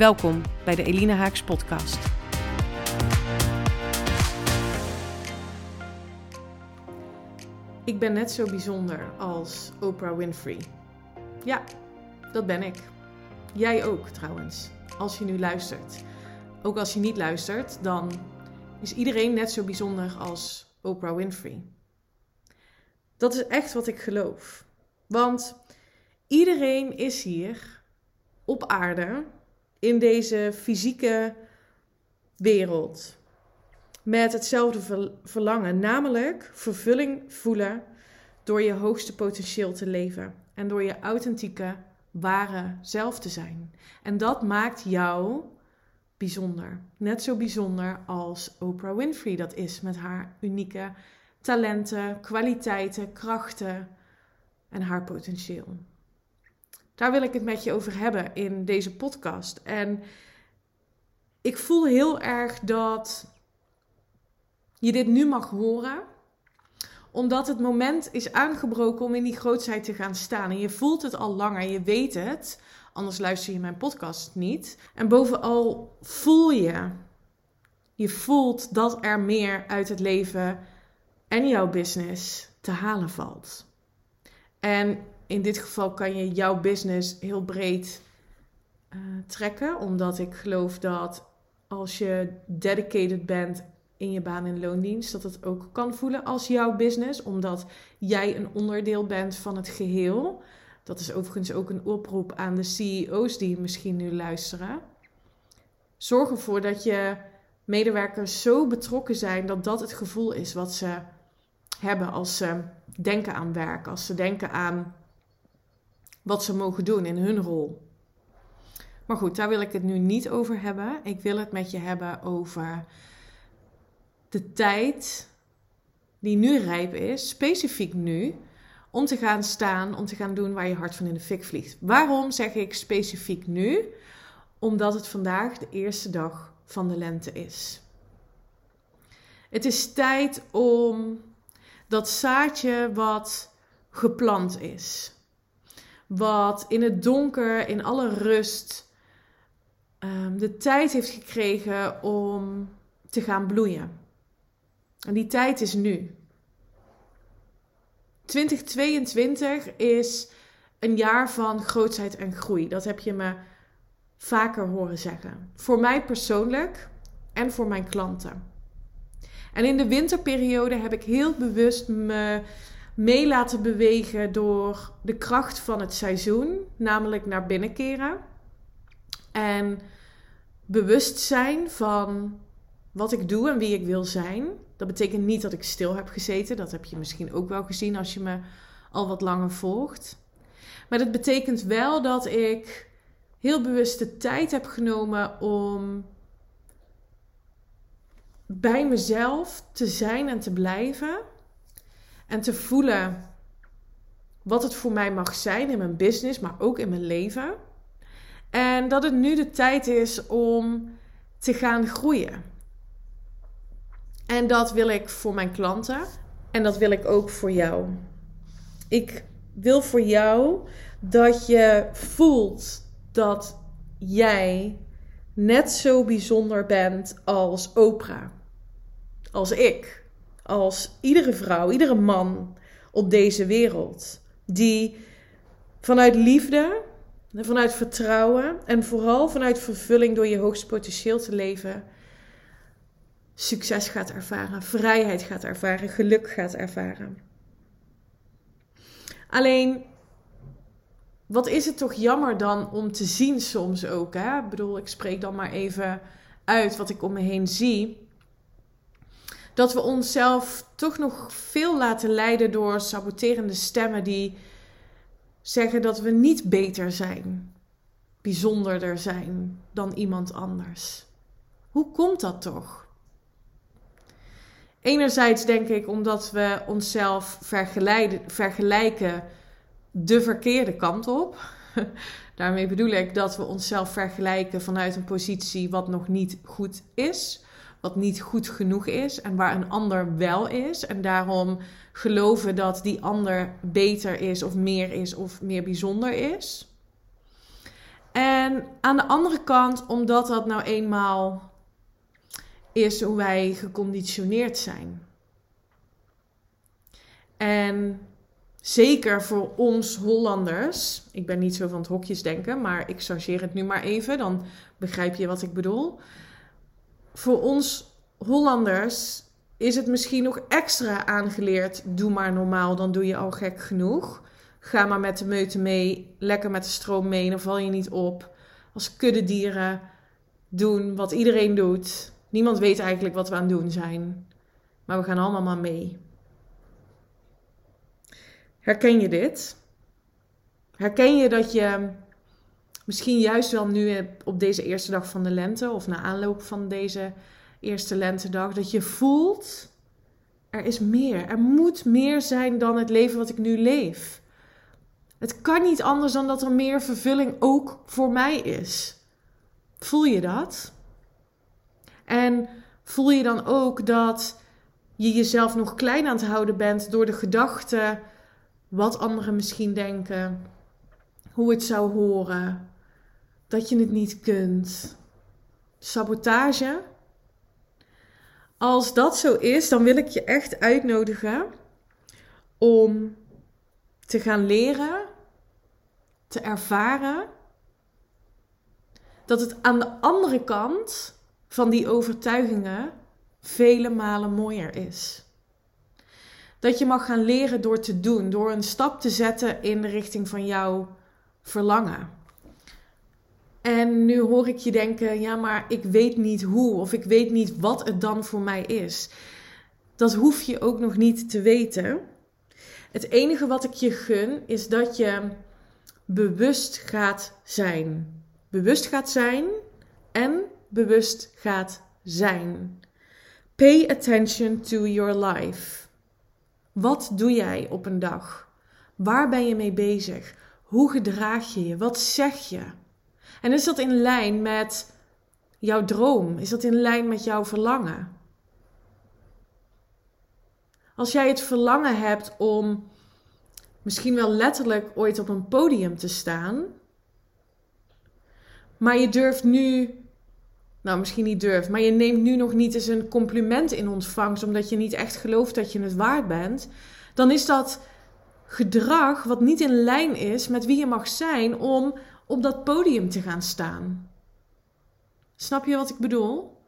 Welkom bij de Elina Haaks podcast. Ik ben net zo bijzonder als Oprah Winfrey. Ja, dat ben ik. Jij ook trouwens, als je nu luistert. Ook als je niet luistert, dan is iedereen net zo bijzonder als Oprah Winfrey. Dat is echt wat ik geloof. Want iedereen is hier op aarde in deze fysieke wereld met hetzelfde verlangen, namelijk vervulling voelen door je hoogste potentieel te leven en door je authentieke, ware zelf te zijn. En dat maakt jou bijzonder. Net zo bijzonder als Oprah Winfrey dat is met haar unieke talenten, kwaliteiten, krachten en haar potentieel. Daar wil ik het met je over hebben in deze podcast. En ik voel heel erg dat je dit nu mag horen omdat het moment is aangebroken om in die grootheid te gaan staan. En je voelt het al langer, je weet het. Anders luister je mijn podcast niet. En bovenal voel je. Je voelt dat er meer uit het leven en jouw business te halen valt. En in dit geval kan je jouw business heel breed uh, trekken, omdat ik geloof dat als je dedicated bent in je baan in loondienst, dat het ook kan voelen als jouw business, omdat jij een onderdeel bent van het geheel. Dat is overigens ook een oproep aan de CEO's die misschien nu luisteren. Zorg ervoor dat je medewerkers zo betrokken zijn dat dat het gevoel is wat ze hebben als ze denken aan werk, als ze denken aan wat ze mogen doen in hun rol. Maar goed, daar wil ik het nu niet over hebben. Ik wil het met je hebben over de tijd die nu rijp is, specifiek nu, om te gaan staan, om te gaan doen waar je hart van in de fik vliegt. Waarom zeg ik specifiek nu? Omdat het vandaag de eerste dag van de lente is. Het is tijd om dat zaadje wat geplant is, wat in het donker, in alle rust, um, de tijd heeft gekregen om te gaan bloeien. En die tijd is nu. 2022 is een jaar van grootheid en groei. Dat heb je me vaker horen zeggen. Voor mij persoonlijk en voor mijn klanten. En in de winterperiode heb ik heel bewust me mee laten bewegen door de kracht van het seizoen, namelijk naar binnen keren. En bewust zijn van wat ik doe en wie ik wil zijn. Dat betekent niet dat ik stil heb gezeten. Dat heb je misschien ook wel gezien als je me al wat langer volgt. Maar dat betekent wel dat ik heel bewust de tijd heb genomen om bij mezelf te zijn en te blijven. En te voelen wat het voor mij mag zijn in mijn business, maar ook in mijn leven. En dat het nu de tijd is om te gaan groeien. En dat wil ik voor mijn klanten en dat wil ik ook voor jou. Ik wil voor jou dat je voelt dat jij net zo bijzonder bent als Oprah. Als ik. Als iedere vrouw, iedere man op deze wereld. Die vanuit liefde, vanuit vertrouwen en vooral vanuit vervulling door je hoogste potentieel te leven succes gaat ervaren, vrijheid gaat ervaren, geluk gaat ervaren. Alleen, wat is het toch jammer dan om te zien soms ook? Hè? Ik bedoel, ik spreek dan maar even uit wat ik om me heen zie. Dat we onszelf toch nog veel laten leiden door saboterende stemmen die zeggen dat we niet beter zijn. bijzonderder zijn dan iemand anders. Hoe komt dat toch? Enerzijds denk ik omdat we onszelf vergelijken de verkeerde kant op. Daarmee bedoel ik dat we onszelf vergelijken vanuit een positie wat nog niet goed is, wat niet goed genoeg is en waar een ander wel is. En daarom geloven dat die ander beter is of meer is of meer bijzonder is. En aan de andere kant, omdat dat nou eenmaal is hoe wij geconditioneerd zijn. En zeker voor ons Hollanders, ik ben niet zo van het hokjes denken, maar ik chargeer het nu maar even, dan begrijp je wat ik bedoel. Voor ons Hollanders is het misschien nog extra aangeleerd, doe maar normaal, dan doe je al gek genoeg. Ga maar met de meute mee, lekker met de stroom mee, dan val je niet op. Als kuddedieren doen wat iedereen doet. Niemand weet eigenlijk wat we aan het doen zijn. Maar we gaan allemaal maar mee. Herken je dit? Herken je dat je misschien juist wel nu op deze eerste dag van de lente of na aanloop van deze eerste lentedag, dat je voelt er is meer. Er moet meer zijn dan het leven wat ik nu leef. Het kan niet anders dan dat er meer vervulling ook voor mij is. Voel je dat? En voel je dan ook dat je jezelf nog klein aan het houden bent door de gedachte wat anderen misschien denken, hoe het zou horen, dat je het niet kunt. Sabotage. Als dat zo is, dan wil ik je echt uitnodigen om te gaan leren, te ervaren dat het aan de andere kant van die overtuigingen vele malen mooier is. Dat je mag gaan leren door te doen, door een stap te zetten in de richting van jouw verlangen. En nu hoor ik je denken: ja, maar ik weet niet hoe of ik weet niet wat het dan voor mij is. Dat hoef je ook nog niet te weten. Het enige wat ik je gun is dat je bewust gaat zijn. Bewust gaat zijn en bewust gaat zijn. Pay attention to your life. Wat doe jij op een dag? Waar ben je mee bezig? Hoe gedraag je je? Wat zeg je? En is dat in lijn met jouw droom? Is dat in lijn met jouw verlangen? Als jij het verlangen hebt om misschien wel letterlijk ooit op een podium te staan, maar je durft nu, nou misschien niet durft, maar je neemt nu nog niet eens een compliment in ontvangst omdat je niet echt gelooft dat je het waard bent, dan is dat gedrag wat niet in lijn is met wie je mag zijn om op dat podium te gaan staan. Snap je wat ik bedoel?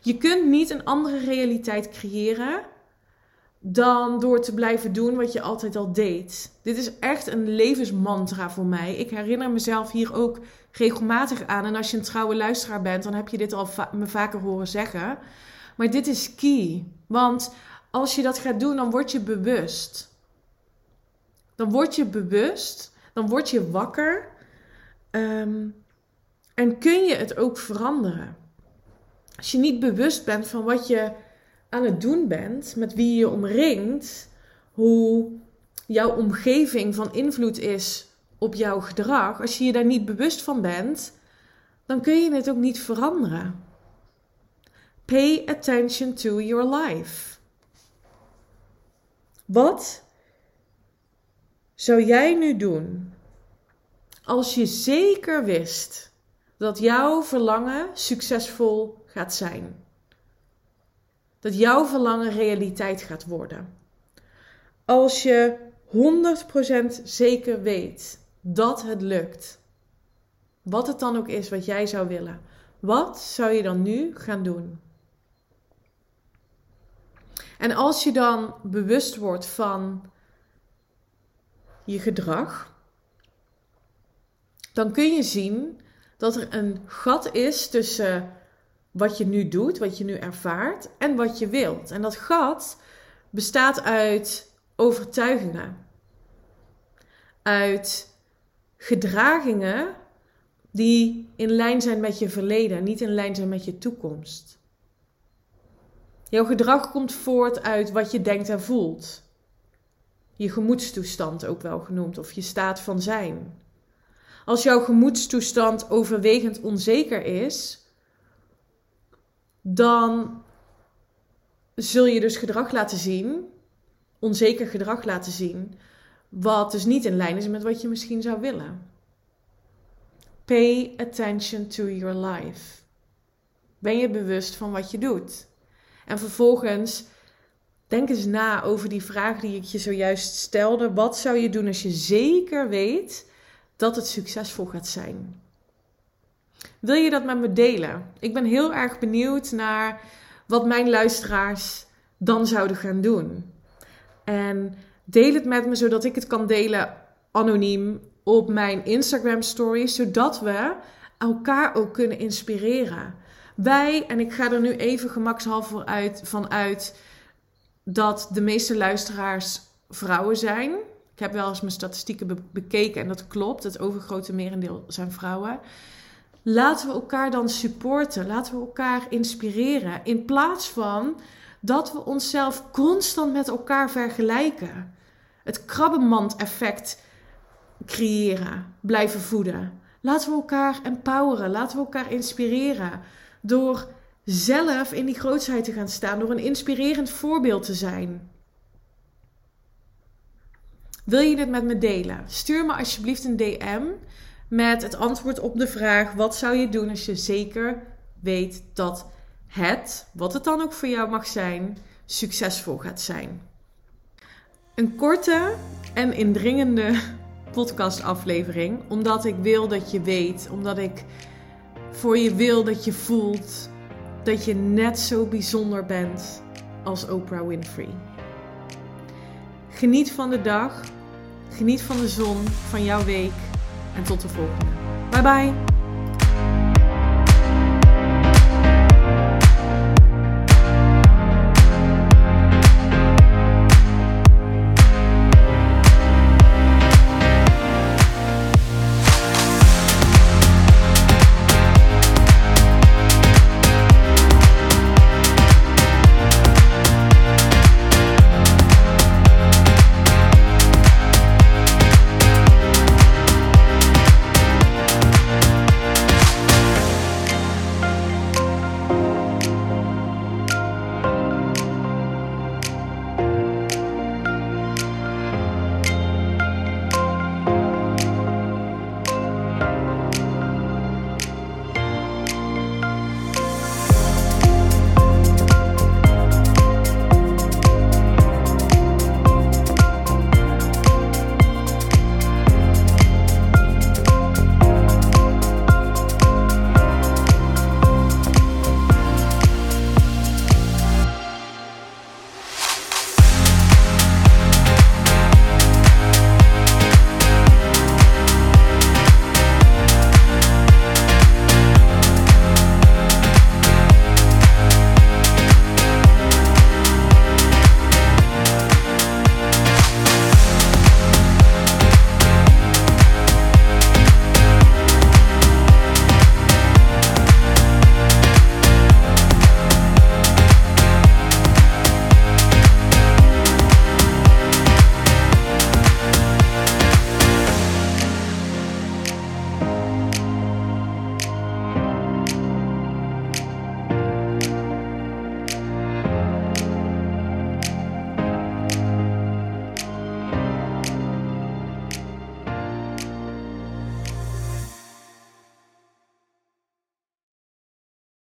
Je kunt niet een andere realiteit creëren dan door te blijven doen wat je altijd al deed. Dit is echt een levensmantra voor mij. Ik herinner mezelf hier ook regelmatig aan. En als je een trouwe luisteraar bent, dan heb je dit al me vaker horen zeggen. Maar dit is key. Want als je dat gaat doen, dan word je bewust. Dan word je bewust, dan word je wakker. Ehm, en kun je het ook veranderen. Als je niet bewust bent van wat je aan het doen bent, met wie je omringt, hoe jouw omgeving van invloed is op jouw gedrag, als je je daar niet bewust van bent, dan kun je het ook niet veranderen. Pay attention to your life. Wat zou jij nu doen als je zeker wist dat jouw verlangen succesvol gaat zijn? Dat jouw verlangen realiteit gaat worden. Als je 100% zeker weet dat het lukt. Wat het dan ook is wat jij zou willen. Wat zou je dan nu gaan doen? En als je dan bewust wordt van je gedrag, dan kun je zien dat er een gat is tussen wat je nu doet, wat je nu ervaart en wat je wilt. En dat gat bestaat uit overtuigingen, uit gedragingen, die in lijn zijn met je verleden, niet in lijn zijn met je toekomst. Jouw gedrag komt voort uit wat je denkt en voelt. Je gemoedstoestand ook wel genoemd, of je staat van zijn. Als jouw gemoedstoestand overwegend onzeker is, dan zul je dus gedrag laten zien, onzeker gedrag laten zien, wat dus niet in lijn is met wat je misschien zou willen. Pay attention to your life. Ben je bewust van wat je doet? En vervolgens denk eens na over die vraag die ik je zojuist stelde. Wat zou je doen als je zeker weet dat het succesvol gaat zijn? Wil je dat met me delen? Ik ben heel erg benieuwd naar wat mijn luisteraars dan zouden gaan doen. En deel het met me zodat ik het kan delen anoniem op mijn Instagram stories, zodat we elkaar ook kunnen inspireren. Wij, en ik ga er nu even gemakshalve uit, van uit dat de meeste luisteraars vrouwen zijn. Ik heb wel eens mijn statistieken bekeken en dat klopt. Het overgrote merendeel zijn vrouwen. Laten we elkaar dan supporten. Laten we elkaar inspireren. In plaats van dat we onszelf constant met elkaar vergelijken. Het krabbenmand-effect creëren, blijven voeden. Laten we elkaar empoweren. Laten we elkaar inspireren. Door zelf in die grootheid te gaan staan. Door een inspirerend voorbeeld te zijn. Wil je dit met me delen? Stuur me alsjeblieft een DM met het antwoord op de vraag: wat zou je doen als je zeker weet dat het, wat het dan ook voor jou mag zijn, succesvol gaat zijn? Een korte en indringende podcastaflevering, omdat ik wil dat je weet, omdat ik voor je wil dat je voelt dat je net zo bijzonder bent als Oprah Winfrey. Geniet van de dag, geniet van de zon, van jouw week en tot de volgende. Bye bye!